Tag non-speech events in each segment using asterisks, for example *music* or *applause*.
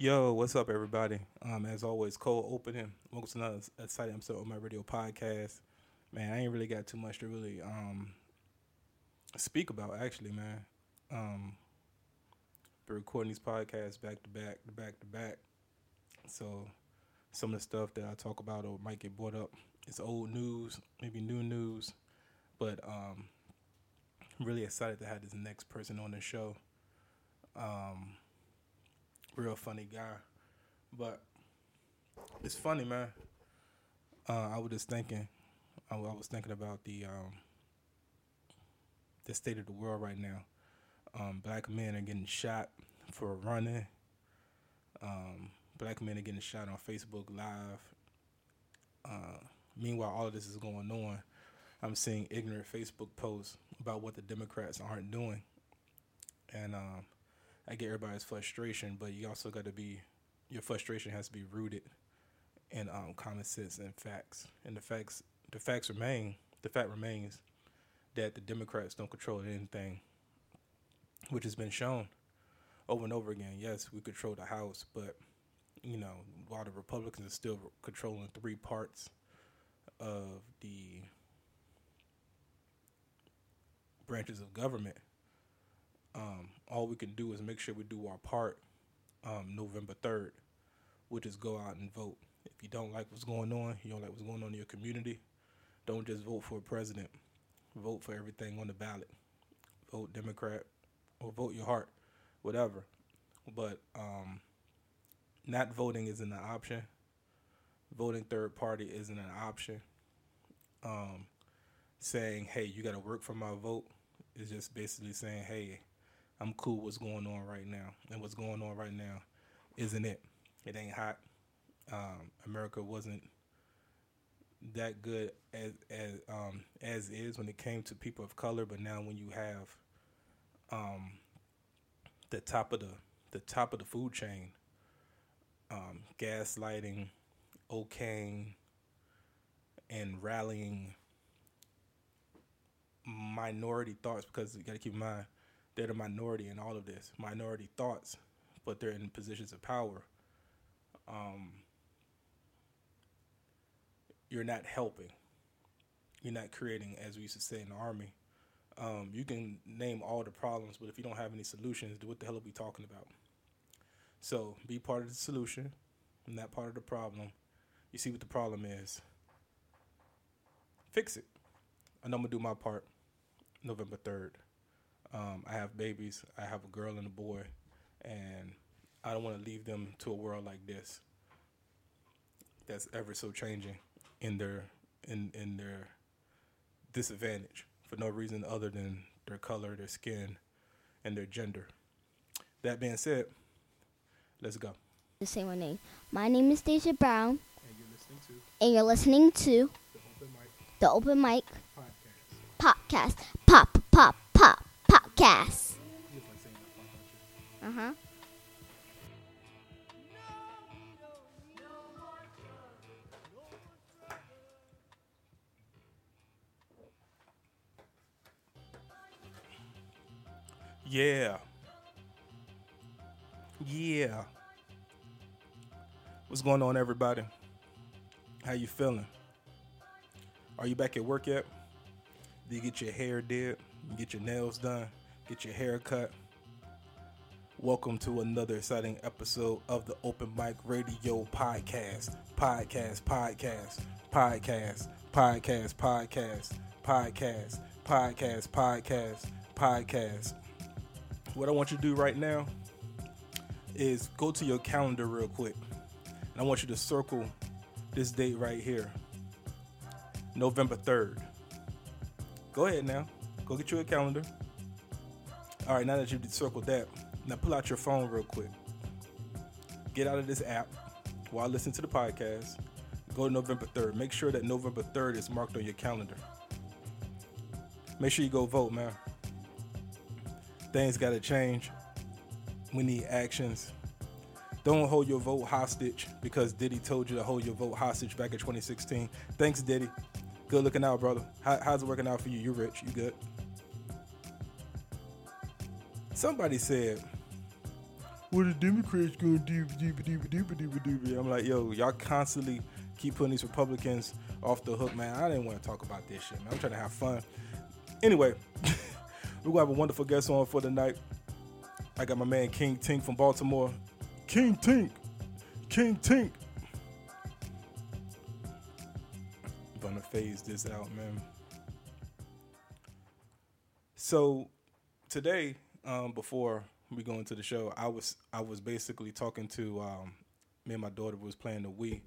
Yo, what's up, everybody? Um, as always, cold opening. Welcome to another exciting episode of my radio podcast. Man, I ain't really got too much to really um speak about, actually, man. Um, been recording these podcasts back to back, to back to back. So, some of the stuff that I talk about or might get brought up is old news, maybe new news, but um, I'm really excited to have this next person on the show. Um real funny guy. But it's funny, man. Uh, I was just thinking, I, was thinking about the um, the state of the world right now. Um, black men are getting shot for running. Um, black men are getting shot on Facebook Live. Uh, meanwhile, all of this is going on. I'm seeing ignorant Facebook posts about what the Democrats aren't doing, and um, I get everybody's frustration, but you also got to be your frustration has to be rooted in um, common sense and facts. And the facts, the facts remain. The fact remains that the Democrats don't control anything, which has been shown over and over again. Yes, we control the House, but you know, while the Republicans are still controlling three parts of the branches of government, um, all we can do is make sure we do our part um, November 3rd, which is go out and vote. If you don't like what's going on, you don't like what's going on in your community, don't just vote for a president. Vote for everything on the ballot. Vote Democrat or vote your heart, whatever. But um, not voting isn't an option. Voting third party isn't an option. Um, saying, hey, you got to work for my vote is just basically saying, hey, I'm cool what's going on right now. And what's going on right now isn't it. It ain't hot. Um, America wasn't that good as as um, as is when it came to people of color, but now when you have um, the top of the the top of the food chain, um, gaslighting, okaying, and rallying minority thoughts because you got to keep in mind they're the minority in all of this, minority thoughts, but they're in positions of power. Um, you're not helping. You're not creating, as we used to say in the army. Um, you can name all the problems, but if you don't have any solutions, what the hell are we talking about? So be part of the solution, not part of the problem. You see what the problem is. Fix it. And I'm gonna do my part November 3rd. Um, I have babies. I have a girl and a boy, and I don't want to leave them to a world like this. That's ever so changing in their in in their disadvantage for no reason other than their color, their skin, and their gender. That being said, let's go. To say my name. My name is Deja Brown, And you're listening to and you're listening to the Open Mic the Open Mic Podcast. Podcast. Podcast. You like saying that part, don't you? Uh huh. Yeah. Yeah. What's going on, everybody? How you feeling? Are you back at work yet? Did you get your hair did? You get your nails done? Get your hair cut? Welcome to another exciting episode of the Open Mic Radio Podcast. Podcast, podcast, podcast, podcast, podcast, podcast, podcast, podcast, podcast. What I want you to do right now is go to your calendar real quick. And I want you to circle this date right here November 3rd. Go ahead now. Go get you a calendar. All right, now that you've circled that, now pull out your phone real quick. Get out of this app while I listen to the podcast. Go to November 3rd. Make sure that November 3rd is marked on your calendar. Make sure you go vote, man. Things got to change. We need actions. Don't hold your vote hostage because Diddy told you to hold your vote hostage back in 2016. Thanks, Diddy. Good looking out, brother. How, how's it working out for you? You're rich? You good? Somebody said, what are Democrats gonna do? I'm like, yo, y'all constantly keep putting these Republicans off the hook, man. I didn't want to talk about this shit, man. I'm trying to have fun. Anyway, *laughs* we're gonna have a wonderful guest on for the night. I got my man King Tink from Baltimore. King Tink, King Tink. I'm gonna phase this out, man. So today, um, before we go into the show, I was I was basically talking to um, me and my daughter was playing the Wii,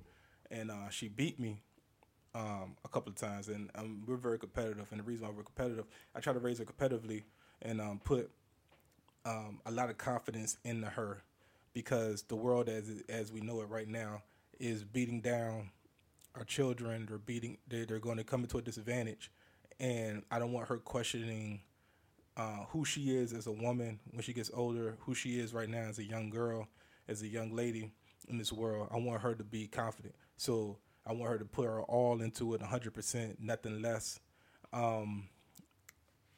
and uh, she beat me um, a couple of times, and um, we're very competitive. And the reason why we're competitive, I try to raise her competitively and um, put um, a lot of confidence into her because the world as as we know it right now is beating down our children. They're beating. They're, they're going to come into a disadvantage, and I don't want her questioning uh, who she is as a woman when she gets older, who she is right now as a young girl, as a young lady in this world. I want her to be confident. So I want her to put her all into it, 100%, nothing less. Um,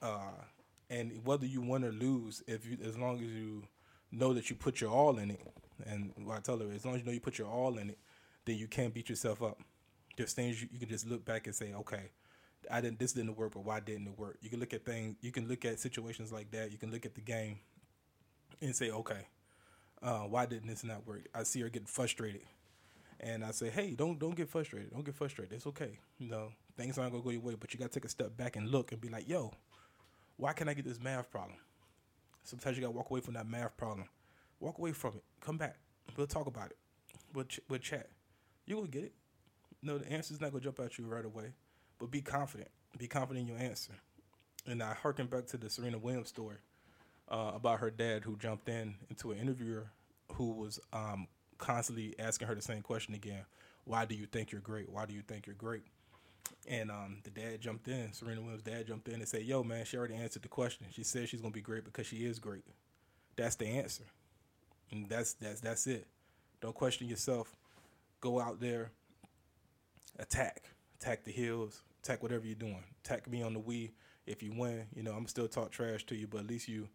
uh, and whether you win or lose, if you, as long as you know that you put your all in it, and I tell her, as long as you know you put your all in it, then you can't beat yourself up. There's things you, you can just look back and say, okay, I didn't this didn't work, but why didn't it work? You can look at things you can look at situations like that, you can look at the game and say, Okay, uh, why didn't this not work? I see her getting frustrated. And I say, Hey, don't don't get frustrated. Don't get frustrated. It's okay. You know, things aren't gonna go your way, but you gotta take a step back and look and be like, yo, why can't I get this math problem? Sometimes you gotta walk away from that math problem. Walk away from it. Come back. We'll talk about it. We'll, ch- we'll chat. You will get it. No, the answer's not gonna jump at you right away but be confident. Be confident in your answer. And I harken back to the Serena Williams story uh, about her dad who jumped in into an interviewer who was um, constantly asking her the same question again. Why do you think you're great? Why do you think you're great? And um, the dad jumped in. Serena Williams' dad jumped in and said, "Yo, man, she already answered the question. She said she's gonna be great because she is great. That's the answer, and that's that's that's it. Don't question yourself. Go out there, attack, attack the hills, attack whatever you're doing. Attack me on the Wii. If you win, you know, I'm still talk trash to you, but at least you,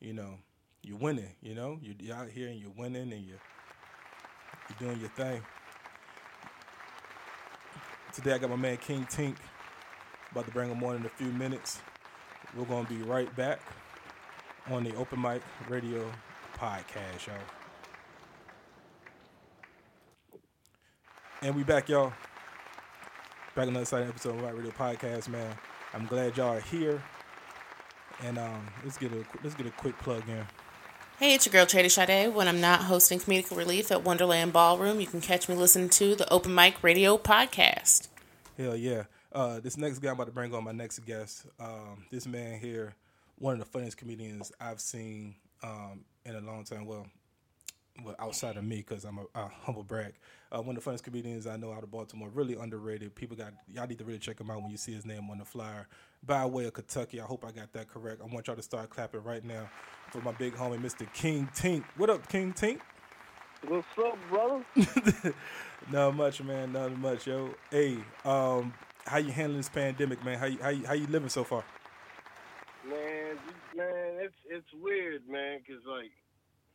you know, you're winning. You know, you're, you're out here and you're winning and you're you're doing your thing. Today I got my man King Tink. About to bring him on in a few minutes. We're gonna be right back on the Open Mic Radio podcast, y'all. And we back, y'all. Back another exciting episode of White Radio Podcast, man. I'm glad y'all are here. And um, let's get a let's get a quick plug in. Hey, it's your girl Trady Sade. When I'm not hosting comedic relief at Wonderland Ballroom, you can catch me listening to the Open Mic Radio podcast. Hell yeah! Uh, this next guy I'm about to bring on my next guest. Um, this man here, one of the funniest comedians I've seen um, in a long time. Well, well, outside of me, because I'm a, a, humble brag. Uh, one of the funniest comedians I know out of Baltimore, really underrated. People got y'all need to really check him out when you see his name on the flyer. By way of Kentucky, I hope I got that correct. I want y'all to start clapping right now for my big homie, Mr. King Tink. What up, King Tink? What's up, brother? *laughs* not much, man. Not much, yo. Hey, um, how you handling this pandemic, man? How you how you, how you living so far? Man, man, it's it's weird, man, cause like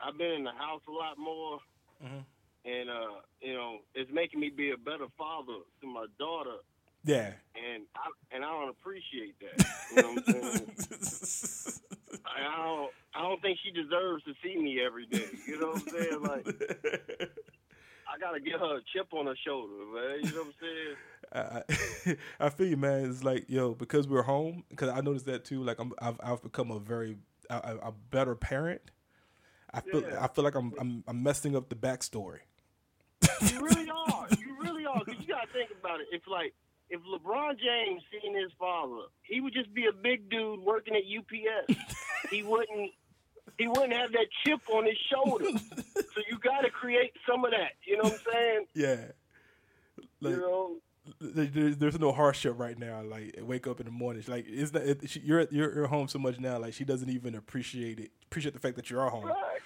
I've been in the house a lot more, mm-hmm. and uh, you know, it's making me be a better father to my daughter. Yeah. And I and I don't appreciate that. You know what I'm saying? *laughs* I don't I don't think she deserves to see me every day. You know what I'm saying? Like I gotta get her a chip on her shoulder, man. You know what I'm saying? I, I *laughs* feel you, man. It's like yo, because we're home. Because I noticed that too. Like I'm, I've, I've become a very, a, a better parent I feel yeah. I feel like I'm, I'm I'm messing up the backstory. you *laughs* really are. You really are. Cause you gotta think about it. If like if LeBron James seen his father, he would just be a big dude working at UPS. *laughs* he wouldn't he wouldn't have that chip on his shoulder. so you got to create some of that. You know what I'm saying? Yeah. Like, you know, there's, there's no hardship right now. Like wake up in the morning, like it's not, it, she, you're you're you're home so much now. Like she doesn't even appreciate it. Appreciate the fact that you're home. Right.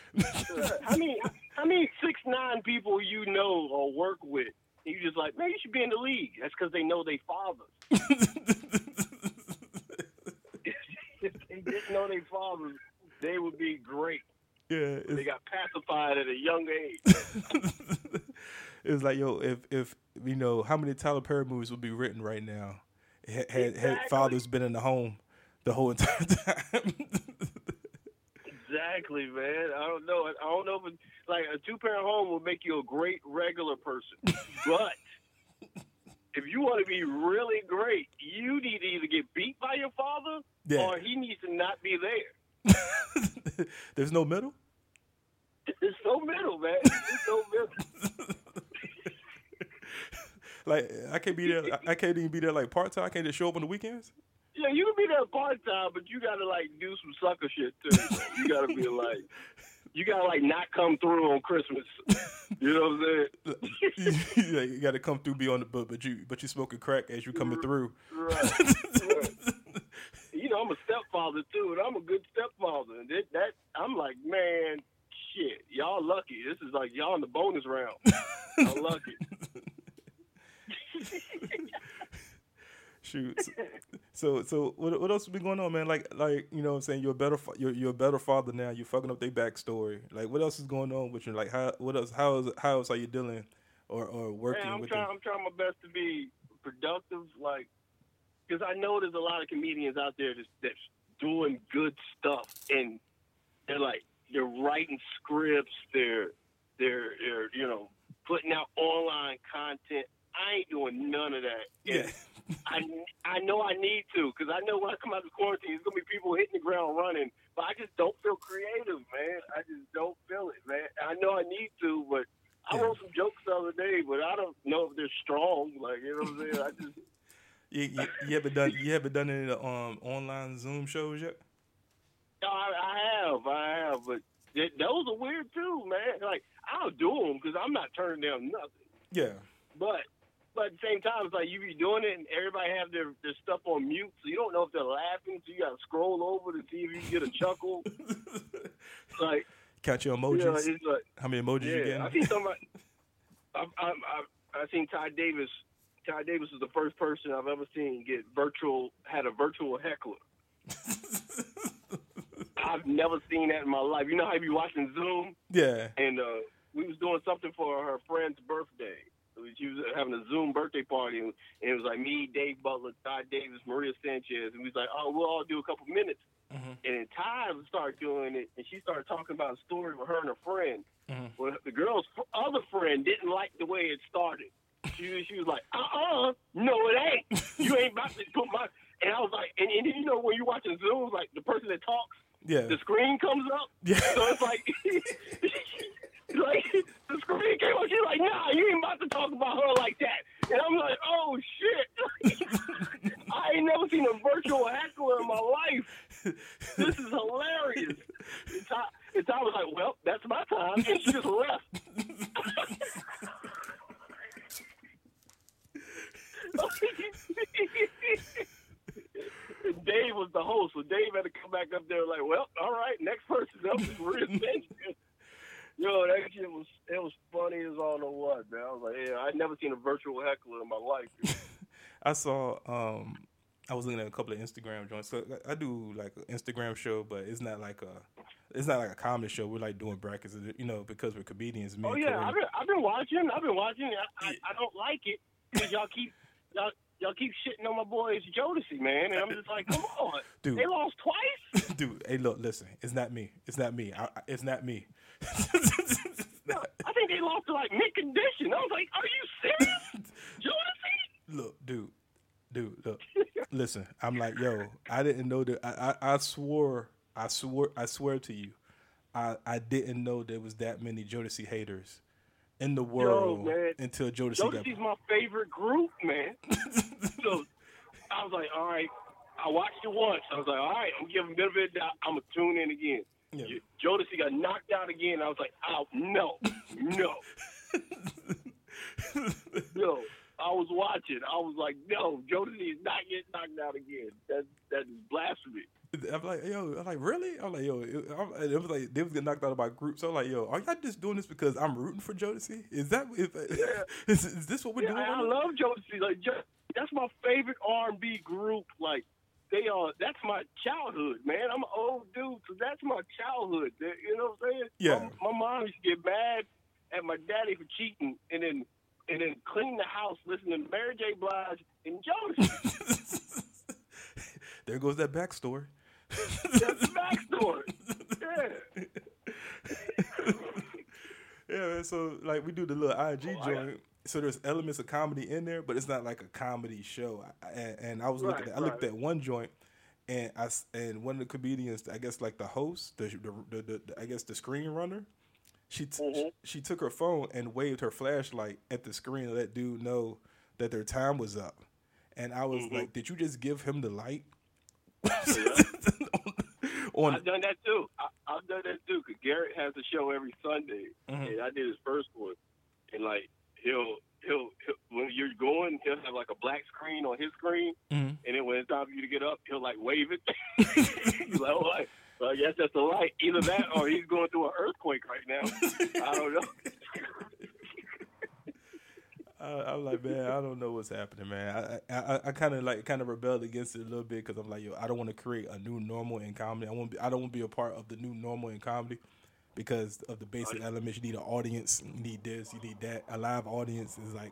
I mean, I mean, six nine people you know or work with, you just like, man, you should be in the league. That's because they know they fathers. *laughs* if they didn't know they fathers, they would be great. Yeah, they got pacified at a young age. *laughs* It was like, yo, if if you know how many Tyler Perry movies would be written right now, had had, had fathers been in the home the whole entire *laughs* time. Exactly, man. I don't know. I don't know if like a two parent home will make you a great regular person, *laughs* but if you want to be really great, you need to either get beat by your father Yeah. or he needs to not be there. *laughs* There's no middle. There's no middle, man. There's no middle. Like I can't be there. I- can't even be there like part time. I can't just show up on the weekends. Yeah, you can be there part time, but you gotta like do some sucker shit too. you gotta be like, you gotta like not come through on Christmas. You know what I'm saying? *laughs* yeah, you got to come through, be on the but but you but you smoking crack as you coming through. Right. right. You know, I'm a stepfather too, and I'm a good stepfather. And that, that I'm like, man, shit, y'all lucky. This is like y'all in the bonus round. I'm lucky. *laughs* *laughs* Shoot. So so what what else been going on, man? Like like you know what I'm saying you're a better you're you're a better father now. You're fucking up their backstory. Like what else is going on with you? Like how what else how is how else are you dealing or or working Man, I'm with trying. them? I'm trying my best to be productive, like, because I know there's a lot of comedians out there that's, that's doing good stuff, and they're like they're writing scripts, they're they're they're you know putting out online content. I ain't doing none of that. Yeah. *laughs* I, I know I need to because I know when I come out of quarantine, there's gonna be people hitting the ground running, but I just don't feel creative, man. I just don't feel it, man. I know I need to, but I Yeah. wrote some jokes the other day, but I don't know if they're strong. Like you know what I'm saying? I just *laughs* You, you, you haven't done you haven't done any of um online Zoom shows yet? no, I, I have, I have, but th- those are weird too, man. Like I'll do them because I'm not turning down nothing, Yeah. but. But at the same time, it's like you be doing it, and everybody have their, their stuff on mute, so you don't know if they're laughing. So you got to scroll over to see if you can get a chuckle. *laughs* like, Count your yeah, emojis. it's like, How many emojis you Yeah, I getting? seen somebody. I've, I've, I've, I've seen Ty Davis. Ty Davis is the first person I've ever seen get virtual had a virtual heckler. *laughs* I've never seen that in my life. You know how you be watching Zoom yeah. and uh, we was doing something for her friend's birthday. She was having a Zoom birthday party, and and it was like me, Dave Butler, Ty Davis, Maria Sanchez, and we was like, "Oh, we'll all do a couple minutes." Mhm. And then Ty started doing it, and she started talking about a story with her and her friend. Mhm. Well, the girl's other friend didn't like the way it started. She, she was like, "Uh, uh no, it ain't. You ain't about to put my." And I was like, and, and you know when you're watching Zoom, like the person that talks, Yeah. the screen comes up. Yeah. So it's like, *laughs* like the screen came on. She's like, "Nah, you ain't about to talk about her like that." And I'm like, "Oh shit!" *laughs* I ain't never seen a virtual heckler in my life. This is hilarious. And Ty, and Ty was like, "Well, that's my time," and she just left. *laughs* Dave was the host, so Dave had to come back up there like, well, all right, next person up is Sanchez. Yo, that shit was it was funny as all know what, man. I was like, yeah, I'd never seen a virtual heckler in my life. *laughs* I saw um I was looking at a couple of Instagram joints. So I- do like an Instagram show, but it's not like a it's not like a comedy show. We're like doing brackets, you know, because we're comedians. Me oh yeah, I've been I've been watching. I've been watching. I, I, I don't like it because y'all keep *laughs* y'all y'all keep shitting on my boys Jodeci, man, and I'm just like, come on, *laughs* Dude. they lost twice. dude. Hey, look, listen. It's not me. It's not me. I- it's not me. I think they lost to like Mint Condition. I was like, are you serious, *laughs* Jodeci? look, dude, dude, look. listen, I'm like, yo, I didn't know that. I, I, I swore, I swore, I swear to you, I, I didn't know there was that many Jodeci haters in the world man. until Jodeci got. Jodeci's my favorite group, man. so I was like, all right. I watched it once. I was like, all right, I'm giving a bit of it. I'm gonna tune in again. Yeah. Jodeci got knocked out again. I was like, oh no, no, *laughs* no. I was watching. I was like, no, Jodeci is not getting knocked out again. That that is blasphemy. I'm like, yo, I'm like, really? I'm like, yo, it, I'm, it was like they was getting knocked out by groups. So I'm like, yo, are y'all just doing this because I'm rooting for Jodeci? Is that is, *laughs* is, is this what we're Yeah, doing? I, I love Jodeci. Like, that's my favorite R&B group. Like, they are. That's my childhood, man. I'm an old dude, so that's my childhood. You know what I'm saying? Yeah. My, my mom used to get mad at my daddy for cheating, and then and then clean the house listening to Mary J. Blige and Jonas. *laughs* *laughs* there goes that backstory. That's the backstory. *laughs* Yeah. Yeah, man, so like we do the little IG Oh, joint. So there's elements of comedy in there, but it's not like a comedy show. I, and, and I was looking, Right, at, I looked right. at one joint, and I and one of the comedians, I guess like the host, the the, the, the, the I guess the screen runner, she t- Mhm. she took her phone and waved her flashlight at the screen to let dude know that their time was up. And I was Mm-hmm. like, did you just give him the light? *laughs* I've done that too. I, I've done that too. Cause Garrett has a show every Sunday, Mhm. and I did his first one. And like he'll, he'll he'll when you're going, he'll have like a black screen on his screen, Mhm. and then when it's time for you to get up, he'll like wave it. *laughs* he's like, "Oh, I- so I guess that's the light." Either that, or he's going through an earthquake right now. I don't know. *laughs* I, I'm like, man, I don't know what's happening, man. I I, I kind of like kind of rebelled against it a little bit because I'm like, yo, I don't want to create a new normal in comedy. I want be, I don't want to be a part of the new normal in comedy because of the basic elements. You need an audience. You need this. You need that. A live audience is like,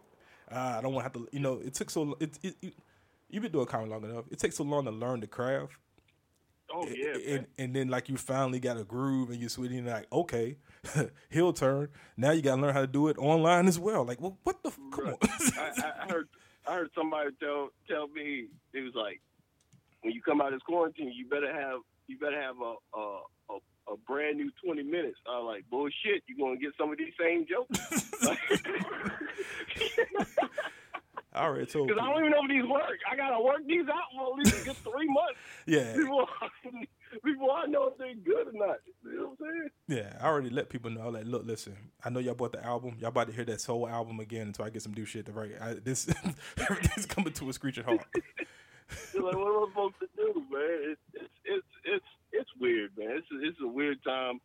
ah, I don't want to have to. You know, it took so. It, it, it you've been doing comedy long enough. It takes so long to learn the craft. Oh yeah, and, man. and then like you finally got a groove and you're sweating and like okay *laughs* heel turn now you gotta learn how to do it online as well like well, what the f- come Right. on *laughs* I, I heard I heard somebody tell tell me it was like when you come out of this quarantine, you better have you better have a a, a, a brand new twenty minutes. I was like bullshit. You gonna get some of these same jokes? *laughs* All right, so *laughs* Because I don't even know if these work. I gotta work these out for at least a good three months *laughs* yeah before before I know if they're good or not. You know what I'm saying? yeah I already let people know like look listen I know y'all bought the album y'all about to hear that soul album again until I get some new shit to write I, this everything's coming to a screeching halt You're like, what am I supposed to do, man? It's it's it's it's, it's weird, man. It's a, it's a weird time.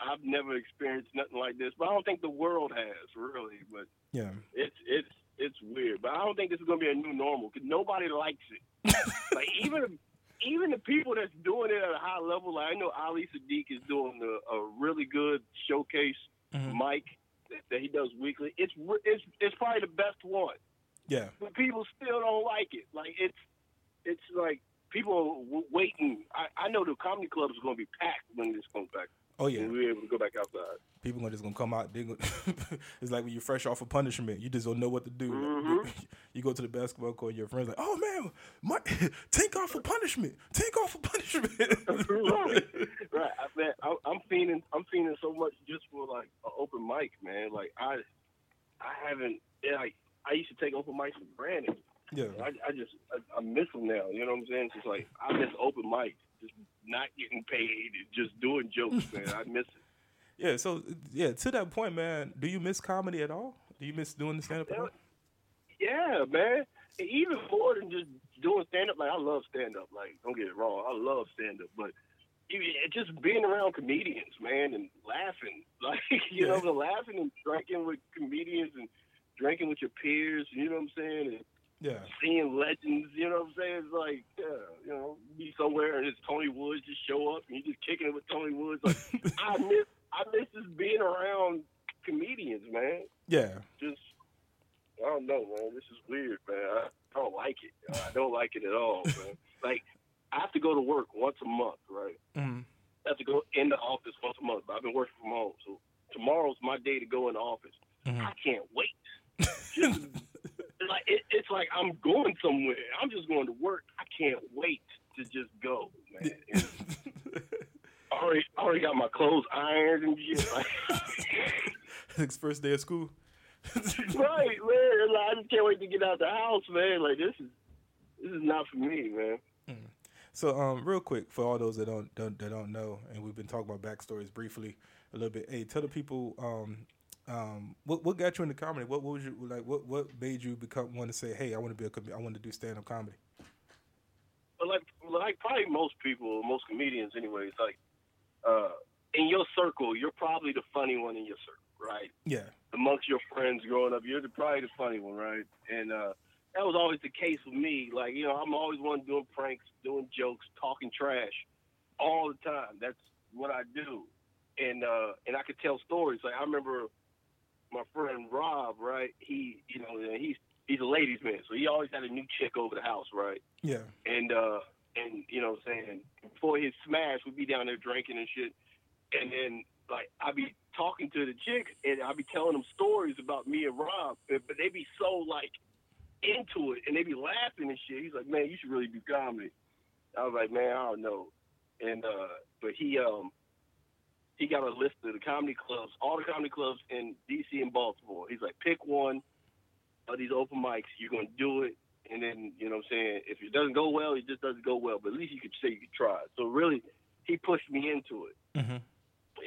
I've never experienced nothing like this, but I don't think the world has really. But yeah it's it's it's weird. But I don't think this is gonna be a new normal because nobody likes it. *laughs* like even even the people that's doing it at a high level, like I know Ali Siddiq is doing a, a really good showcase Mhm. mic that, that he does weekly. It's it's it's probably the best one yeah but people still don't like it. Like it's it's like people are waiting. I, I know the comedy clubs are going to be packed when this comes back. oh yeah we're able to go back outside. people gonna just gonna come out. They gonna, *laughs* it's like when you're fresh off a punishment, you just don't know what to do. Mhm. *laughs* You go to the basketball court, your friends like, "Oh man, my, *laughs* take off for punishment. Take off for punishment." right, right. I, man, I, I'm feeling I'm feeling so much just for like an open mic, man. Like I I haven't like I used to take open mics for granted. Yeah, I, I just I, I miss them now. You know what I'm saying? It's just like I miss open mic, just not getting paid, just doing jokes, man. I miss it. *laughs* yeah. So yeah, to that point, man, do you miss comedy at all? Do you miss doing the stand up? Yeah. Man. Even more than just doing stand up, like I love stand up. Like, don't get it wrong, I love stand up, but just being around comedians, man, and laughing, *laughs* like you know, Yeah. the laughing and drinking with comedians and drinking with your peers. You know what I'm saying? And Yeah, seeing legends. You know what I'm saying? It's like, yeah, you know, be somewhere and it's Tony Woods just show up and you're just kicking it with Tony Woods. Like, *laughs* I miss, I miss just being around comedians, man yeah, just I don't know, man. This is weird, man. I don't like it. I don't like it at all, man. *laughs* like I have to go to work once a month, right? mm I have to go in the office once a month. But I've been working from home, so tomorrow's my day to go in the office. Mhm. I can't wait. Like it, it's like I'm going somewhere. I'm just going to work. I can't wait to just go, man. *laughs* I already, I already got my clothes ironed and shit. Like, *laughs* first day of school. *laughs* right, man. Like, I just can't wait to get out the house, man. Like this is this is not for me, man. So, um, real quick for all those that don't, don't that don't know, and we've been talking about backstories briefly a little bit. Hey, tell the people, um, um, what what got you into comedy? What, what was you like? What what made you become want to say, hey, I want to be a com- I want to do stand up comedy? But like like probably most people, most comedians anyway, it's like uh in your circle, you're probably the funny one in your circle, right? Yeah, Amongst your friends growing up, you're the, probably the funny one, right? And uh that was always the case with me. Like, you know, I'm always one doing pranks, doing jokes, talking trash all the time. That's what I do. And uh and I could tell stories. Like I remember my friend Rob, right? He you know, he's he's a ladies man, so he always had a new chick over the house, right? Yeah. And uh and you know what I'm saying, before his smash we'd be down there drinking and shit. And then like I'd be talking to the chick and I'd be telling them stories about me and Rob, but, but they'd be so like into it and they'd be laughing and shit. He's like, Man, you should really do comedy. I was like, Man, I don't know. And uh but he um he got a list of the comedy clubs, all the comedy clubs in DC and Baltimore. He's like, pick one of these open mics, you're gonna do it and then, you know what I'm saying, if it doesn't go well, it just doesn't go well. But at least you could say you could try. So really he pushed me into it Mm-hmm.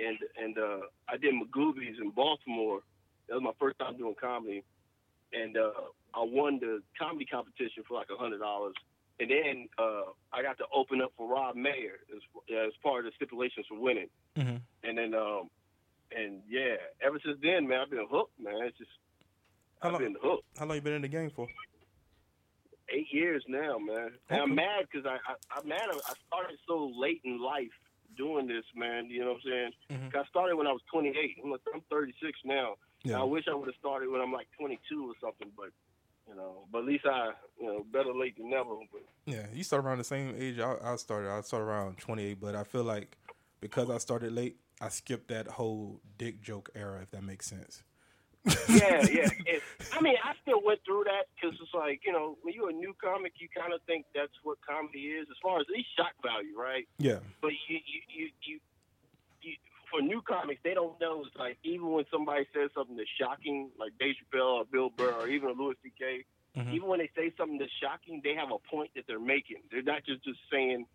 and and uh, I did Magooby's in Baltimore. That was my first time doing comedy, and uh, I won the comedy competition for like a hundred dollars. And then uh, I got to open up for Rob Mayer as, as part of the stipulations for winning. Mm-hmm. And then, um, and yeah, ever since then, man, I've been hooked, man. It's just How I've long? been hooked. How long you been in the game for? Eight years now, man. And I'm mad because I, I I'm mad I started so late in life doing this, man. You know what I'm saying? Mhm. 'Cause I started when I was 28. I'm, like, I'm 36 now. Yeah. I wish I would have started when I'm like 22 or something, but you know, but at least I, you know, better late than never. But Yeah, you start around the same age I, I started. I started around 28, but I feel like because I started late, I skipped that whole dick joke era, if that makes sense. yeah, yeah. *laughs* It, I mean, I still went through that because it's like, you know, when you're a new comic, you kind of think that's what comedy is, as far as at least shock value, right? Yeah, But you, you, you, you, you for new comics, they don't know. It's like even when somebody says something that's shocking, like Dave Chappelle or Bill Burr or even a Louis C.K., Mhm. even when they say something that's shocking, they have a point that they're making. They're not just just saying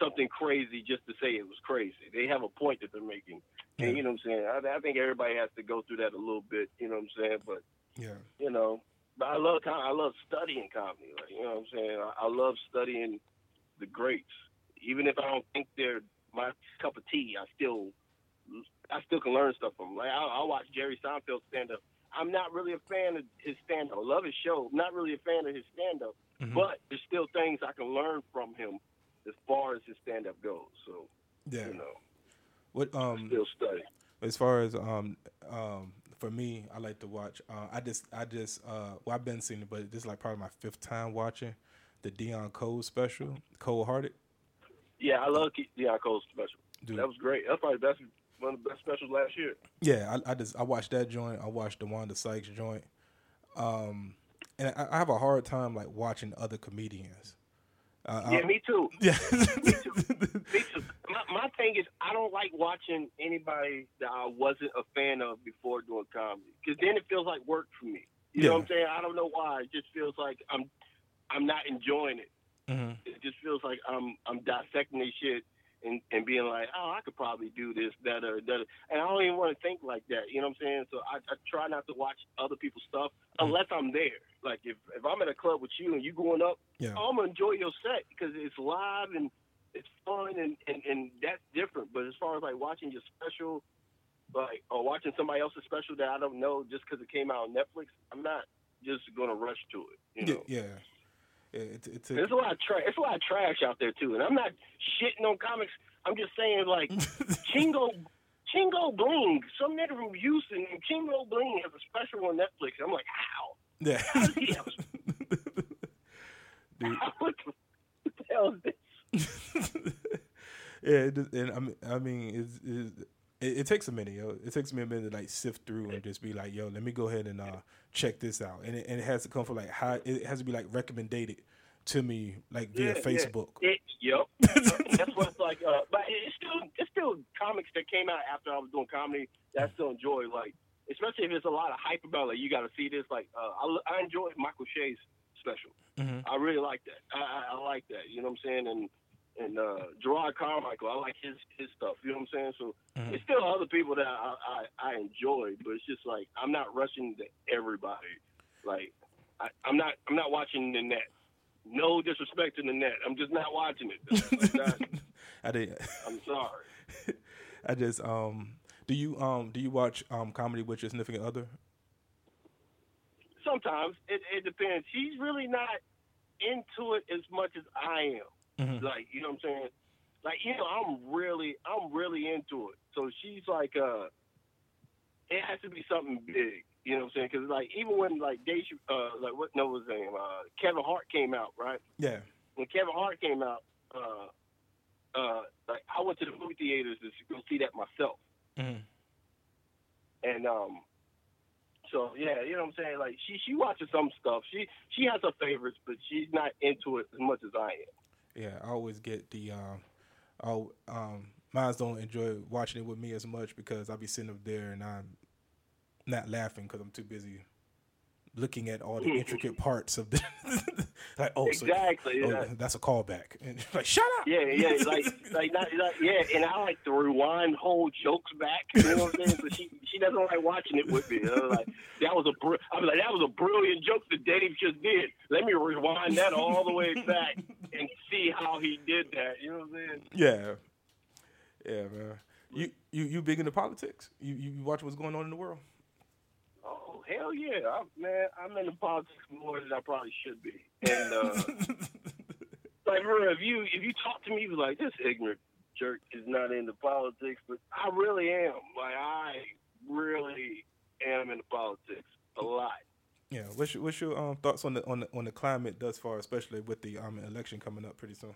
something crazy just to say it was crazy. They have a point that they're making. Yeah. And you know what I'm saying? I, I think everybody has to go through that a little bit. You know what I'm saying? But yeah, you know, but I love com- I love studying comedy. Like, you know what I'm saying? I, I love studying the greats, even if I don't think they're my cup of tea. I still I still can learn stuff from. 'em. Like I, I watch Jerry Seinfeld stand up. I'm not really a fan of his stand up. Love his show. Not really a fan of his stand up, Mhm. but there's still things I can learn from him as far as his stand up goes. So yeah. you know, What um still study. as far as um um for me, I like to watch. Uh, I just I just uh well I've been seeing it, but this is like probably my fifth time watching the Deon Cole special, Cold Hearted. Yeah, I love Deon Cole's special. Dude. That was great. That's probably the best one of the best specials last year. Yeah, I, I just I watched that joint. I watched the Wanda Sykes joint. Um, and I, I have a hard time like watching other comedians. Uh, Yeah, me too. *laughs* yeah. Me too. Me My, my thing is, I don't like watching anybody that I wasn't a fan of before doing comedy, because then it feels like work for me. You know what I'm saying? I don't know why. It just feels like I'm, I'm not enjoying it. Mhm. It just feels like I'm, I'm dissecting this shit and, and being like, oh, I could probably do this, that, or that. And I don't even want to think like that. You know what I'm saying? So I, I try not to watch other people's stuff mm-hmm. unless I'm there. Like if, if I'm at a club with you and you going up, Yeah. I'm gonna enjoy your set because it's live and it's fun and, and, and that's different. But as far as like watching your special, like or watching somebody else's special that I don't know just because it came out on Netflix, I'm not just gonna rush to it. You know, yeah. Yeah, It's it's a, there's a lot of trash. There's a lot of trash out there too, and I'm not shitting on comics. I'm just saying like *laughs* Chingo. Chingo Bling, some nigga from Houston, named Chingo Bling has a special on Netflix. I'm like, how? yeah. How does he have *laughs* Dude, *laughs* what the, what the hell is this? yeah, and I mean, I mean, it's, it's, it, it takes a minute, yo. It takes me a minute to like sift through and just be like, yo, let me go ahead and uh, check this out, and it, and it has to come from like how it has to be like recommended to me like via Yeah, yeah. Facebook. It, yep. *laughs* That's what it's like. Uh, but it's still it's still comics that came out after I was doing comedy that I still enjoy. Like especially if there's a lot of hype about like you got to see this. Like uh, I I enjoyed Michael Che's special. Mhm. I really like that. I, I, I like that. You know what I'm saying? And and uh, Jerrod Carmichael, I like his his stuff. You know what I'm saying? So Mhm. there's still other people that I, I I enjoy, but it's just like I'm not rushing to everybody. Like I, I'm not I'm not watching the net. No disrespect to the net. I'm just not watching it. It's not- *laughs* I did. *laughs* I'm sorry. *laughs* I just um. Do you um do you watch um comedy with your significant other? Sometimes it, it depends. She's really not into it as much as I am. Mhm. Like, you know what I'm saying? Like, you know, I'm really, I'm really into it. So she's like, uh, it has to be something big. You know what I'm saying? Because like, even when like Dave, uh, like what no was name? Uh, Kevin Hart came out, right? Yeah. When Kevin Hart came out, uh, uh, like I went to the movie theaters to go see that myself. Mhm. And um, so yeah, you know what I'm saying. Like she she watches some stuff. She she has her favorites, but she's not into it as much as I am. Yeah, I always get the um, oh, um, mines don't enjoy watching it with me as much because I'll be sitting up there and I'm not laughing because I'm too busy looking at all the *laughs* intricate parts of the *laughs* like oh Exactly, so, oh, that's a callback and *laughs* like shut up Yeah, yeah, like like not like yeah, and I like to rewind whole jokes back. You know what I'm saying? So she she doesn't like watching it with me. Like that was a br- I'm like that was a brilliant joke that Dave just did. Let me rewind that all the way back and see how he did that. You know what I'm saying? yeah yeah man you you you big into politics you you watch what's going on in the world Oh hell yeah, I, man! I'm into politics more than I probably should be. And uh, *laughs* like, bro, if you if you talk to me, you be like this ignorant jerk is not into politics, but I really am. Like, I really am into politics a lot. yeah what's your, what's your um, thoughts on the on the on the climate thus far especially with the um election coming up pretty soon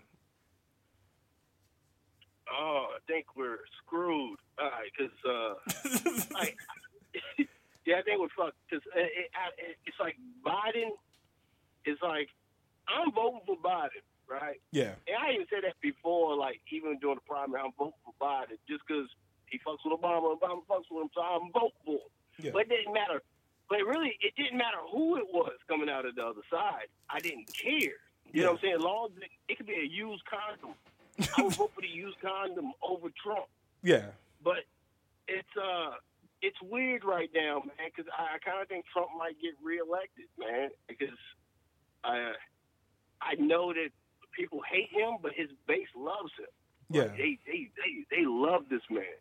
Oh, I think we're screwed. All right, because uh, *laughs* like, yeah, I think we're fucked. Because it, it, it, it's like Biden. It's like I'm voting for Biden, right? yeah And I even said that before, like even during the primary, I'm voting for Biden just because he fucks with Obama, Obama fucks with him, so I'm voting for him. Yeah. But it didn't matter. But really, it didn't matter who it was coming out of the other side. I didn't care. You know what I'm saying? As long as it, it could be a used condom, I would vote for the used condom over Trump. *laughs* yeah But it's uh, it's weird right now, man, because I, I kind of think Trump might get reelected, man, because I I know that people hate him, but his base loves him. yeah Like, they, they they they love this man,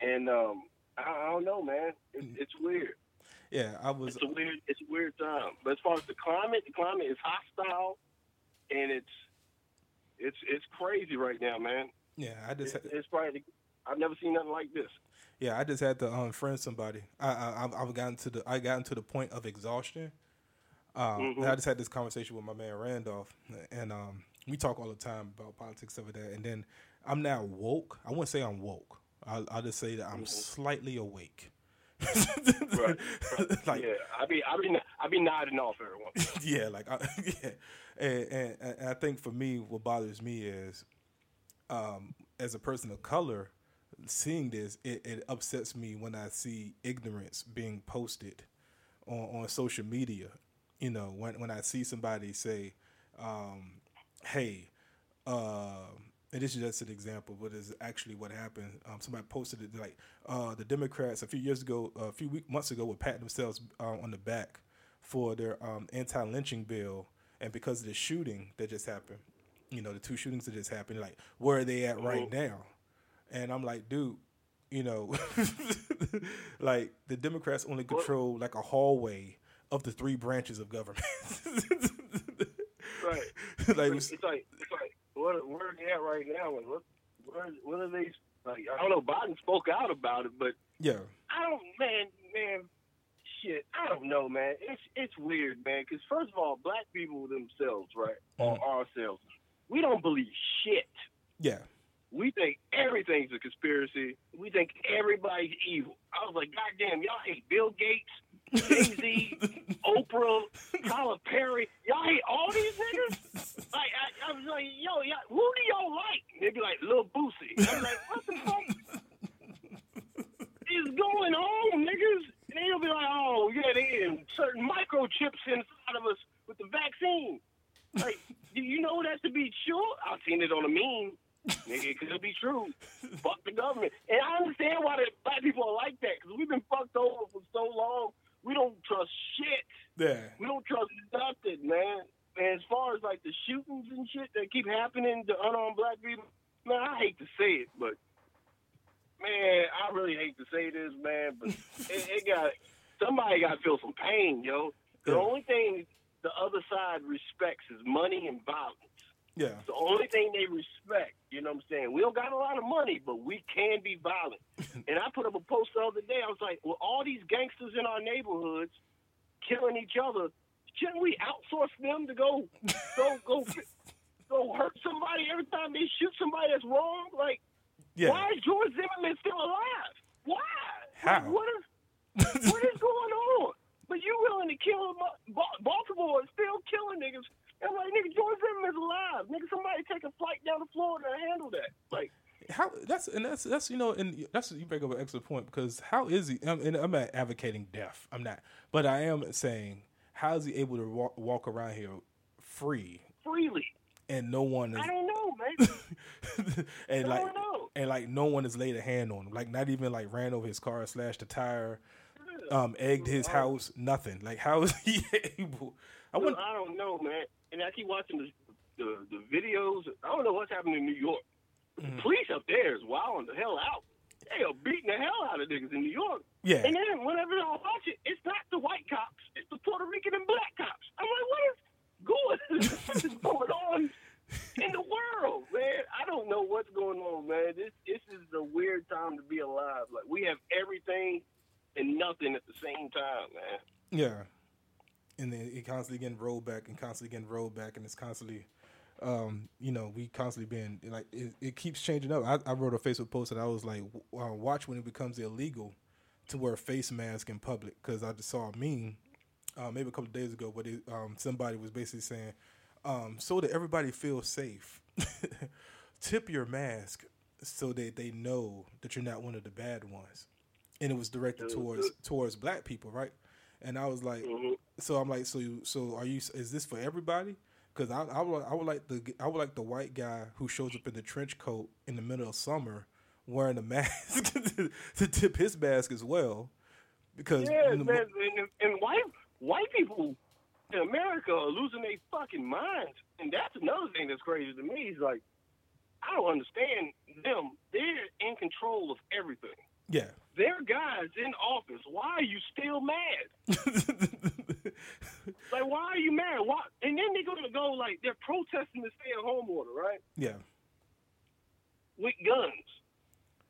and um, I, I don't know, man. It, it's weird. yeah i was It's a weird it's a weird time. But as far as the climate, the climate is hostile, and it's it's it's crazy right now, man. yeah i just It's, it's probably I've never seen nothing like this. Yeah, I just had to um, friend somebody. I, I I've- I've gotten to the I gotten to the point of exhaustion. Um, and I just had this conversation with my man Randolph, and um, we talk all the time about politics over there. And then I'm now woke. I wouldn't say I'm woke. I'll, I'll just say that I'm slightly awake. Right, *laughs* like yeah, I be I be I be nodding off every once. *laughs* yeah, like I, *laughs* yeah, and, and and I think for me, what bothers me is, um, as a person of color, seeing this, it, it upsets me when I see ignorance being posted on, on social media. You know, when when I see somebody say, um, "Hey," uh, and this is just an example, but it's actually what happened. Um, somebody posted it like uh, the Democrats a few years ago, a few week, months ago, were patting themselves uh, on the back for their um, anti-lynching bill, and because of the shooting that just happened, you know, the two shootings that just happened, like where are they at right now? And I'm like, dude, you know, *laughs* like the Democrats only control like a hallway of the three branches of government. right. *laughs* like, It's like it's like what where are they at right now? And what where what are they like? I don't know. Biden spoke out about it, but yeah, I don't, man, man, shit. I don't know, man. It's it's weird, man. Because first of all, black people themselves, right, or mm-hmm. ourselves, we don't believe shit. yeah, We think everything's a conspiracy. We think everybody's evil. I was like, God damn, y'all hate Bill Gates, Jay Z, *laughs* Oprah, Tyler Perry. Y'all hate all these niggas? Like, I, I was like, yo, y'all, who do y'all like? They'd be like, Lil Boosie. I was like, what the fuck is going on, niggas? And they'll be like, oh, yeah, they in certain microchips inside of us with the vaccine. Like, do you know that to be true? I've seen it on a meme. Nigga, it could be true. Fuck the government. And I understand why the black people are like that, because we've been fucked over for so long. We don't trust shit. yeah, We don't trust nothing, man. And as far as like the shootings and shit that keep happening to unarmed black people, man, I hate to say it, but man, I really hate to say this, man, but *laughs* it, it got somebody got to feel some pain, yo. The Yeah. only thing the other side respects is money and violence. Yeah. It's the only thing they respect. You know what I'm saying? We don't got a lot of money, but we can be violent. *laughs* and I put up a post the other day. I was like, well, all these gangsters in our neighborhoods killing each other, shouldn't we outsource them to go go go *laughs* go hurt somebody every time they shoot somebody that's wrong? Like, Yeah. why is George Zimmerman still alive? Why? How? Like, what is what is *laughs* going on? But you willing to kill him? Baltimore is still killing niggas. I'm like, nigga, George Zimmerman's alive. Nigga, somebody take a flight down to Florida and handle that. Like, How that's and that's that's you know and that's you bring up an excellent point because how is he? I'm, and I'm not advocating death. I'm not, but I am saying how is he able to walk, walk around here free freely. and no one is I don't know, man. *laughs* and I like don't know. and like no one has laid a hand on him. Like not even like ran over his car, slashed the tire, um, egged his house. Nothing. Like how is *laughs* he able? I. I don't know, man. And I keep watching the, the the videos. I don't know what's happening in New York. Mm-hmm. The police up there is wilding the hell out. They are beating the hell out of niggas in New York. Yeah. And then whenever I watch it, it's not the white cops. It's the Puerto Rican and black cops. I'm like, what is going, *laughs* what is going on in the world, man? I don't know what's going on, man. This this is a weird time to be alive. Like we have everything and nothing at the same time, man. Yeah. And then it constantly getting rolled back and constantly getting rolled back, and it's constantly, um, you know, we constantly being like it, it keeps changing up. I, I wrote a Facebook post and I was like, uh, watch when it becomes illegal to wear a face mask in public because I just saw a meme, uh, maybe a couple of days ago, but it, um, somebody was basically saying, um, so that everybody feels safe, *laughs* tip your mask so that they know that you're not one of the bad ones, and it was directed towards towards black people, right? And I was like, mm-hmm. so I'm like, so you, so are you? Is this for everybody? Because I, I would I would like the I would like the white guy who shows up in the trench coat in the middle of summer wearing a *laughs* mask to, to tip his mask as well, because Yeah, know, man, and, and white white people in America are losing their fucking minds, and that's another thing that's crazy to me. Is like, I don't understand them. They're in control of everything. Yeah, They're guys in office. Why are you still mad? *laughs* Like, why are you mad? Why? And then they're gonna go like they're protesting the stay-at-home order, right? yeah. With guns.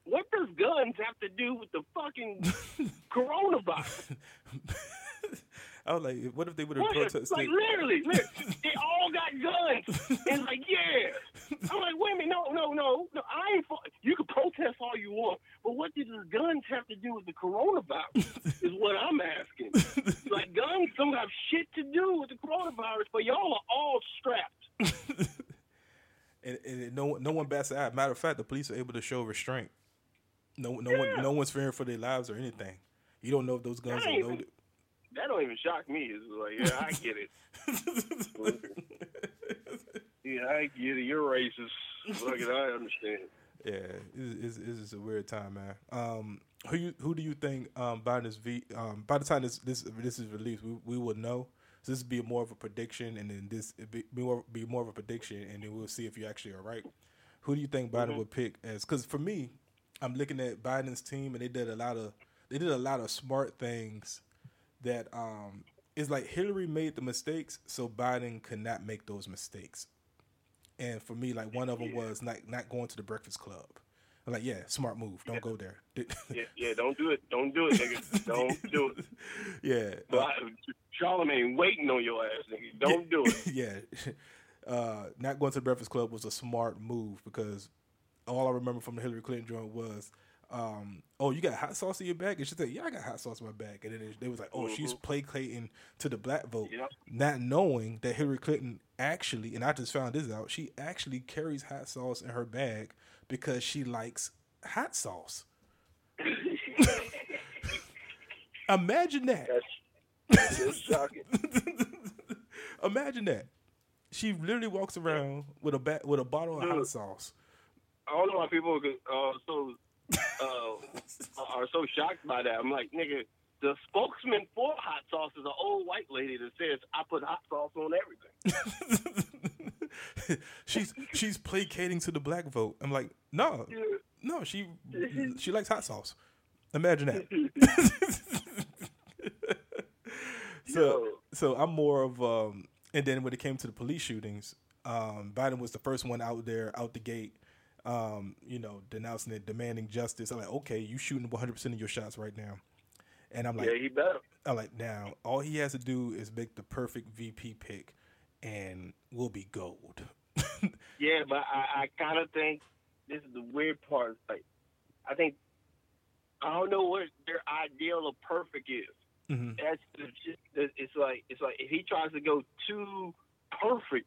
What does guns have to do with the fucking *laughs* coronavirus? *laughs* I was like, what if they would have protested? Like literally, li- *laughs* they all got guns. And like, yeah. I'm like, wait a minute, no, no, no, no. I ain't. For, you can protest all you want, but what does the guns have to do with the coronavirus? is what I'm asking. Like, guns don't have shit to do with the coronavirus, but y'all are all strapped. *laughs* and, and no no one bats an eye. Matter of fact, the police are able to show restraint. No no one no one's fearing for their lives or anything. You don't know if those guns are loaded. That don't even shock me. It's like, yeah, I get it. *laughs* yeah, I get it. You're racist. Look, I understand. Yeah, it's, it's, it's a weird time, man. Um, who you who do you think um, Biden's V? Um, by the time this this this is released, we we will know. So this will be more of a prediction, and then this be, more be more of a prediction, and then we'll see if you actually are right. Who do you think Biden would pick as? Because for me, I'm looking at Biden's team, and they did a lot of they did a lot of smart things that um it's like Hillary made the mistakes, so Biden could not make those mistakes. And for me, like one of them was not not going to the Breakfast Club. I'm like, yeah, smart move. Don't go there. *laughs* Yeah, yeah, don't do it. Don't do it, nigga. *laughs* Don't do it. yeah, But uh, Charlemagne waiting on your ass, nigga. *laughs* Don't do it. yeah. Uh, not going to the Breakfast Club was a smart move because all I remember from the Hillary Clinton joint was, um, "Oh, you got hot sauce in your bag?" And she said, "Yeah, I got hot sauce in my bag." And then they, they was like, "Oh, she's placating to the black vote," Yep. not knowing that Hillary Clinton actually, and I just found this out, she actually carries hot sauce in her bag because she likes hot sauce. *laughs* Imagine that. That's, that's shocking. *laughs* Imagine that. She literally walks around with a ba- with a bottle of hot sauce. Don't know why people are so uh, are so shocked by that. I'm like, nigga, the spokesman for hot sauce is an old white lady that says I put hot sauce on everything. *laughs* she's she's placating to the black vote. I'm like, no, no, she she likes hot sauce. Imagine that. *laughs* so so I'm more of um, and then when it came to the police shootings, um, Biden was the first one out there out the gate, um, you know, denouncing it, demanding justice. I'm like, okay, you shooting 100 percent of your shots right now, and I'm like, yeah, he better. I'm like, now all he has to do is make the perfect VP pick, and we'll be gold. *laughs* Yeah, but I, I kind of think this is the weird part. Like, I think I don't know what their ideal of perfect is. Mhm. That's the, it's like it's like if he tries to go too perfect,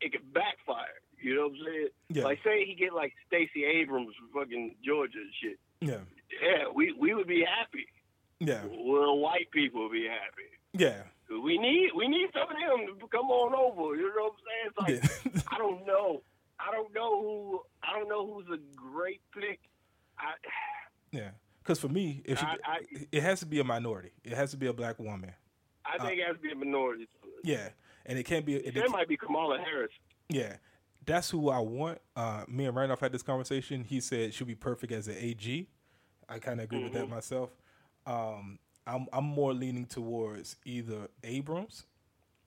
it could backfire. You know what I'm saying? Yeah. Like, say he get like Stacey Abrams from fucking Georgia and shit. Yeah, Yeah, we we would be happy. yeah, Well, white people would be happy. yeah, We need we need some of them to come on over. You know what I'm saying? It's like yeah. I don't know. I don't know who. I don't know who's a great pick. I, *sighs* yeah. Because for me, if I- I- it has to be a minority. It has to be a black woman. I think uh, it has to be a minority. Yeah, and it can't be. It, There might be Kamala Harris. Yeah, that's who I want. Uh, me and Randolph had this conversation. He said she'll be perfect as an AG. I kind of agree with that myself. Um, I'm I'm more leaning towards either Abrams,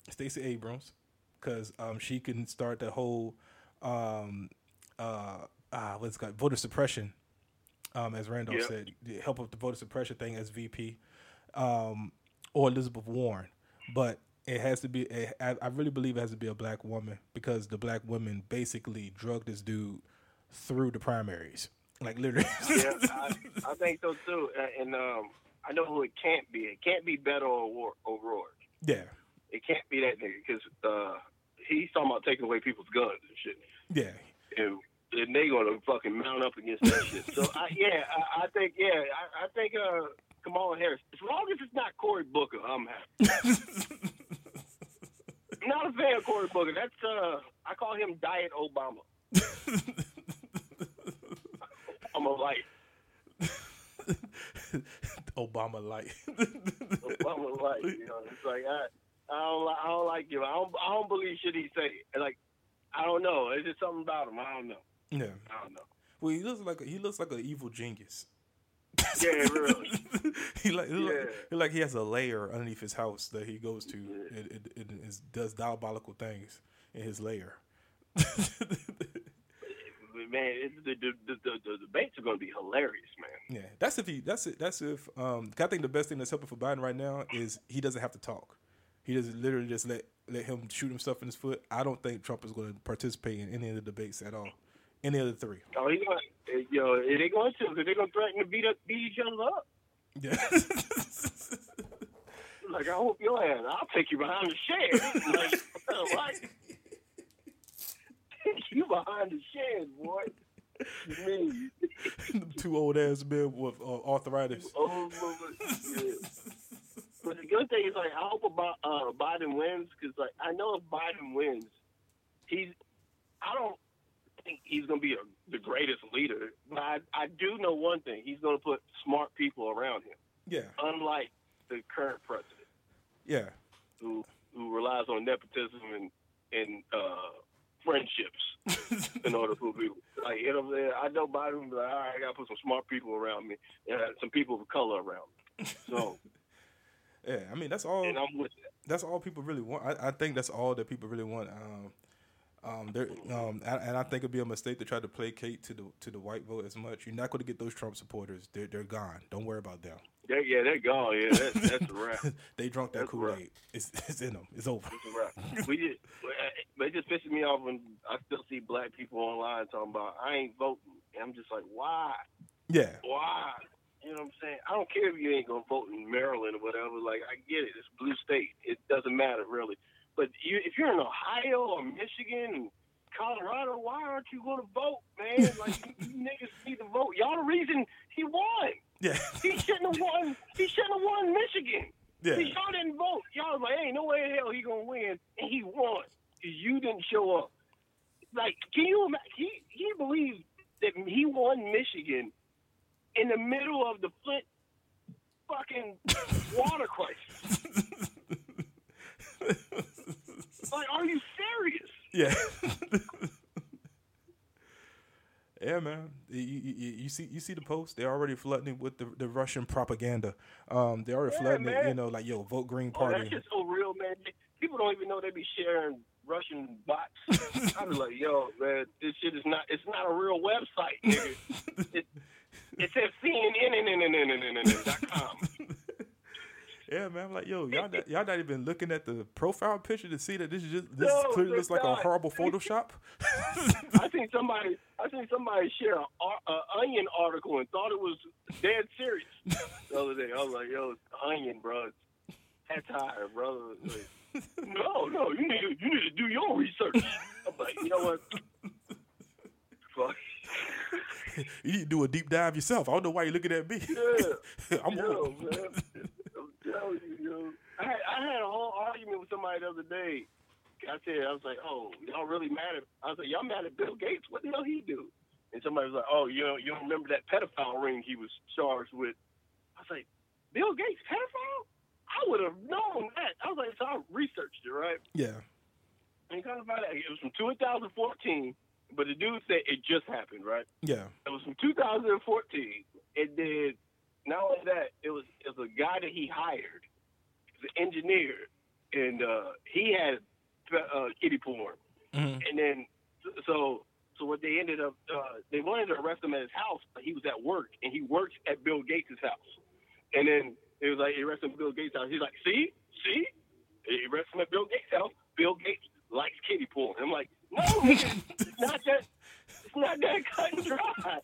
Stacey Abrams, because um, she can start the whole um, uh, uh, what's called voter suppression. Um, as Randolph Yeah. said, help with the voter suppression thing as VP, um, or Elizabeth Warren, but it has to be. a- I I really believe it has to be a black woman because the black women basically drugged this dude through the primaries, like literally. Yeah, I, I think so too. And um, I know who it can't be. It can't be Beto or O'Rourke. yeah, It can't be that nigga because uh, he's talking about taking away people's guns and shit. yeah, and, and they gonna fucking mount up against that shit. So I, yeah, I, I think yeah, I, I think uh, Kamala Harris. As long as it's not Cory Booker, I'm happy. *laughs* Not a fan of Cory Booker. That's uh, I call him Diet Obama. *laughs* I'm a light. Obama light. Obama light. You know, it's like I, I don't, I don't like him. I don't, I don't believe shit he say. Like, I don't know. It's just something about him. I don't know. yeah. I don't know. Well, he looks like a, he looks like an evil genius. Yeah, really. *laughs* he like, he, like, Yeah. like he has a layer underneath his house that he goes to. It, it, it, is, does diabolical things in his layer. *laughs* man, the, the, the, the, the debates are going to be hilarious, man. Yeah, that's if he. That's it. That's if. Um, I think the best thing that's helping for Biden right now is he doesn't have to talk. He doesn't literally just let let him shoot himself in his foot. I don't think Trump is going to participate in any of the debates at all. Any of the three. Oh, he's going you know, they going to, because they're going to threaten to beat, up, beat each other up. Yeah. Like, I hope your ass, I'll take you behind the shed. like, what? *laughs* Take you behind the shed, boy. Mean, Two old ass men with uh, arthritis. oh, yeah. But the good thing is, like, I hope about uh, Biden wins because, like, I know if Biden wins, he's. I don't think he's going to be a, the greatest leader, but I, I do know one thing: he's going to put smart people around him, Yeah. unlike the current president, Yeah. who who relies on nepotism and and uh, friendships *laughs* in order to be like you know what I'm saying. I know Biden be like, all right, I got to put some smart people around me, and some people of color around me. So, *laughs* Yeah. I mean, that's all. and I'm with that. that's all people really want. I, I think that's all that people really want. Um, um, there, um, and, and I think it'd be a mistake to try to placate to the to the white vote as much. You're not going to get those Trump supporters. They're they're gone. Don't worry about them. They're, yeah, they're gone. Yeah, that's, that's a wrap. *laughs* they drunk that Kool. Aid. It's it's in them. It's over. Wrap. we just, but it just pisses me off when I still see black people online talking about I ain't voting. And I'm just like, why? Yeah. Why? You know what I'm saying? I don't care if you ain't gonna vote in Maryland or whatever. Like, I get it. It's blue state. It doesn't matter really. But you, if you're in Ohio or Michigan and Colorado, why aren't you gonna vote, man? *laughs* Like, you, you niggas need to vote. Y'all the reason he won. Yeah. He shouldn't have won. He shouldn't have won Michigan. yeah. See, y'all didn't vote. Y'all was like, ain't no way in hell he gonna win, and he won. You didn't show up. Like, can you imagine? He he believed that he won Michigan in the middle of the Flint fucking *laughs* water crisis. Like, are you serious? Yeah. yeah, man. You, you, you, see you see the post. They're already flooding it with the, the Russian propaganda. Um, they're already Yeah, flooding it. man. You know, like yo, vote Green Oh, Party. that's just so real, man. People don't even know they be sharing Russian bots. I be like, yo, man, this shit is not. It's not a real website, nigga. it, it says CNN.com. yeah, man. I'm like, yo, y'all not, y'all not even looking at the profile picture to see that this is just this No, clearly looks like a horrible *laughs* Photoshop. I seen somebody. I seen somebody share an a Onion article and thought it was dead serious the other day. I was like, yo, Onion, bro. It's satire, brother. Like, no, no, you need to, you need to do your research. I'm like, you know what? Fuck. *laughs* you need to do a deep dive yourself. I don't know why you're looking at me. Yeah. *laughs* I'm Yo, wrong. man. I'm telling you, yo. I had, I had a whole argument with somebody the other day. I said, I was like, oh, y'all really mad at, I was like, y'all mad at Bill Gates? What the hell he do? And somebody was like, oh, you know, you don't remember that pedophile ring he was charged with? I was like, Bill Gates, pedophile? I would have known that. I was like, so I researched it, right? Yeah. And kind of find out it was from 2014, but the dude said it just happened, right? Yeah. It was from 2014. It did not only that, it was was a guy that he hired, the engineer, and uh, he had uh, kitty porn. Mhm. And then so so what they ended up uh, they wanted to arrest him at his house, but he was at work and he works at Bill Gates' house. And then it was like he arrested him at Bill Gates' house. He's like, see, see, he arrested him at Bill Gates' house. Bill Gates likes kitty porn. I'm like, no, *laughs* nigga, it's not that. It's not that cut and dry. *laughs*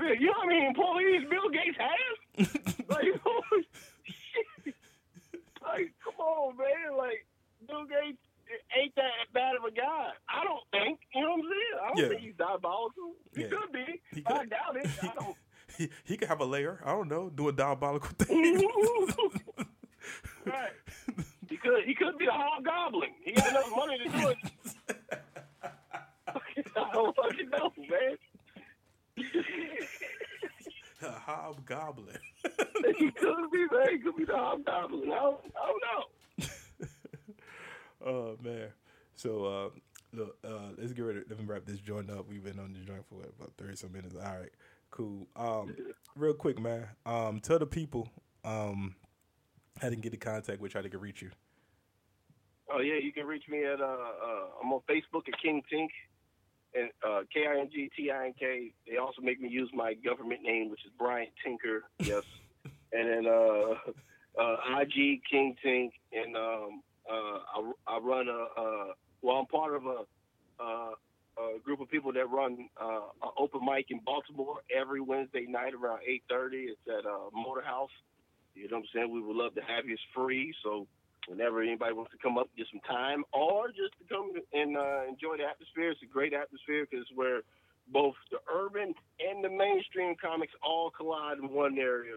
You know how I many employees Bill Gates has? *laughs* like, holy shit. Like, come on, man. Like, Bill Gates ain't that bad of a guy. I don't think. You know what I'm saying? I don't Yeah. think he's diabolical. He Yeah. could be. He I could. doubt it. I don't. He, he could have a layer. I don't know, Do a diabolical *laughs* thing. right. He could. He could be a hobgoblin. He got enough money to do it. *laughs* I don't fucking know, man. A hobgoblin. he could be, man. He could be the hobgoblin. I don't, I don't know. *laughs* oh man. So uh look, uh let's get ready. Let me wrap this joint up. We've been on this joint for what, about thirty some minutes. All right, cool. Um real quick, man. Um tell the people um how they can get in contact with you, how they can reach you. Oh yeah, you can reach me at uh, uh I'm on Facebook at King Tink and uh K I N G T I N K. They also make me use my government name, which is Bryant Tinker. Yes, *laughs* and then uh, uh IG King Tink, and um uh I, I run a uh well I'm part of a uh a group of people that run uh, an open mic in Baltimore every Wednesday night around 8:30. It's at uh, Motor House. You know what I'm saying? We would love to have you. It's free, so whenever anybody wants to come up, get some time, or just to come and uh, enjoy the atmosphere. It's a great atmosphere because it's where both the urban and the mainstream comics all collide in one area,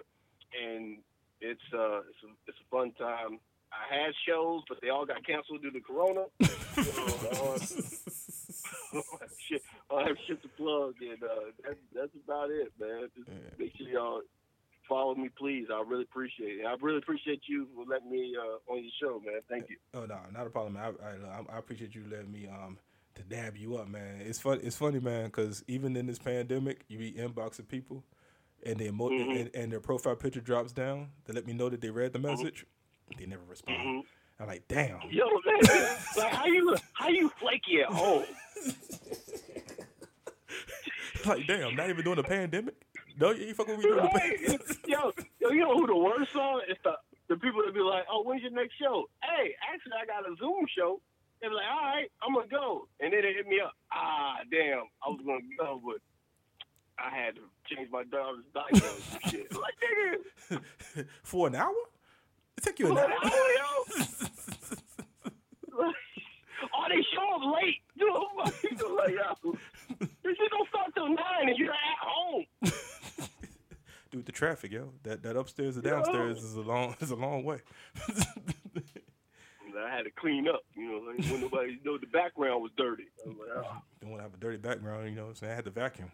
and it's uh, it's a, it's a fun time. I had shows, but they all got canceled due to Corona. so, I have shit, I have shit to plug, and uh, that's that's about it, man. Just make sure y'all follow me, please. I really appreciate it. I really appreciate you for letting me uh, on your show, man. Thank you. Oh no, not a problem. I, I I appreciate you letting me um to dab you up, man. It's fun. It's funny, man, because even in this pandemic, you be inboxing people, and they emo- Mhm. and, and their profile picture drops down to let me know that they read the message. They never respond. Mhm. I'm like, damn. Yo, man, *laughs* like how you how you flaky at home? *laughs* like, damn. Not even during the pandemic. No, you fucking with me the Right? *laughs* *laughs* yo, yo, you know who the worst are? It's the the people that be like, "Oh, when's your next show?" Hey, actually, I got a Zoom show. They be like, "All right, I'm gonna go," and then they hit me up. Ah, damn, I was gonna go, but I had to change my daughter's diaper and shit. *laughs* Like, nigga, For an hour? It took you an hour. yo. Oh, they show up late. You know, like, yo, this shit don't start till nine, and you're at home. Dude, the traffic, yo. That that upstairs and Yo. downstairs is a long *laughs* is a long way. I had to clean up. You know, when nobody know the background was dirty. I was like, oh, *laughs* Don't want to have a dirty background, you know what I'm saying? I had to vacuum.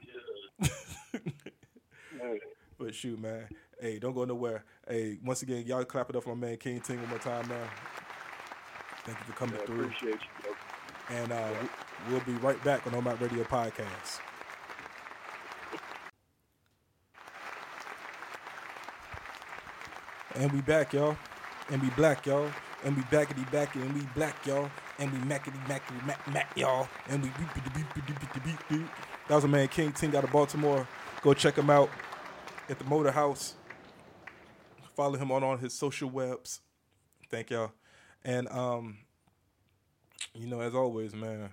man. *laughs* But shoot, man. Hey, don't go nowhere. Hey, once again, y'all clap it up for my man King Tink one more time, man. Thank you for coming I through. appreciate you. Bro. And uh, we- we'll be right back on Open Mic Radio Podcast. And we back, y'all. And we black, y'all. And we back backity backity and we black, y'all. And we mackety mackety mack mack, y'all. And we beep beep beep beep beep beep beep. That was a man King Tink out of Baltimore. Go check him out at the Motor House. Follow him on all his social webs. Thank y'all. And um, you know, as always, man,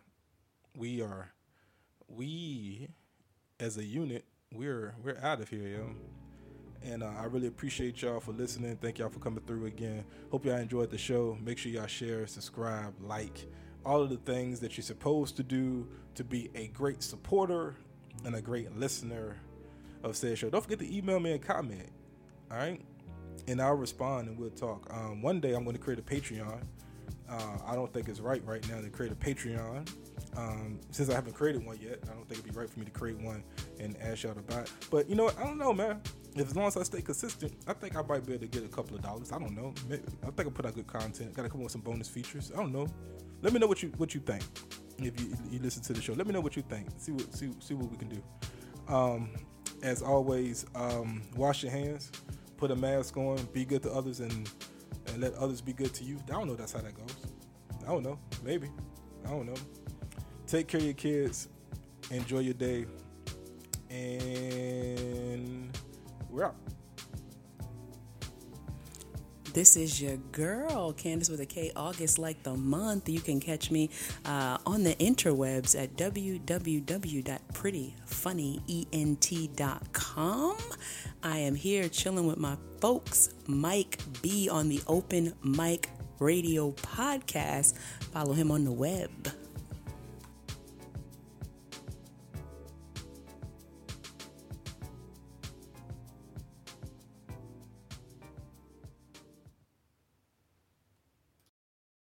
we are we as a unit, we're we're out of here, yo. And uh, I really appreciate y'all for listening. Thank y'all for coming through again. Hope y'all enjoyed the show. Make sure y'all share, subscribe, like, all of the things that you're supposed to do to be a great supporter and a great listener of said show. Don't forget to email me and comment. All right, and I'll respond and we'll talk. Um, one day I'm going to create a Patreon. Uh, I don't think it's right right now to create a Patreon. Um, since I haven't created one yet, I don't think it'd be right for me to create one and ask y'all to buy it. But you know what? I don't know, man. If as long as I stay consistent, I think I might be able to get a couple of dollars. I don't know. Maybe, I think I put out good content. Got to come up with some bonus features. I don't know. Let me know what you what you think. If you you listen to the show, let me know what you think. See what see see what we can do. Um, as always, um, wash your hands, put a mask on, be good to others, and and let others be good to you. I don't know. That's how that goes. I don't know. Maybe. I don't know. Take care of your kids. Enjoy your day. And we're out. This is your girl, Kandace with a K, August like the month. You can catch me uh, on the interwebs at www.prettyfunnyent.com. I am here chilling with my folks, Mike B on the Open Mic Radio podcast. Follow him on the web.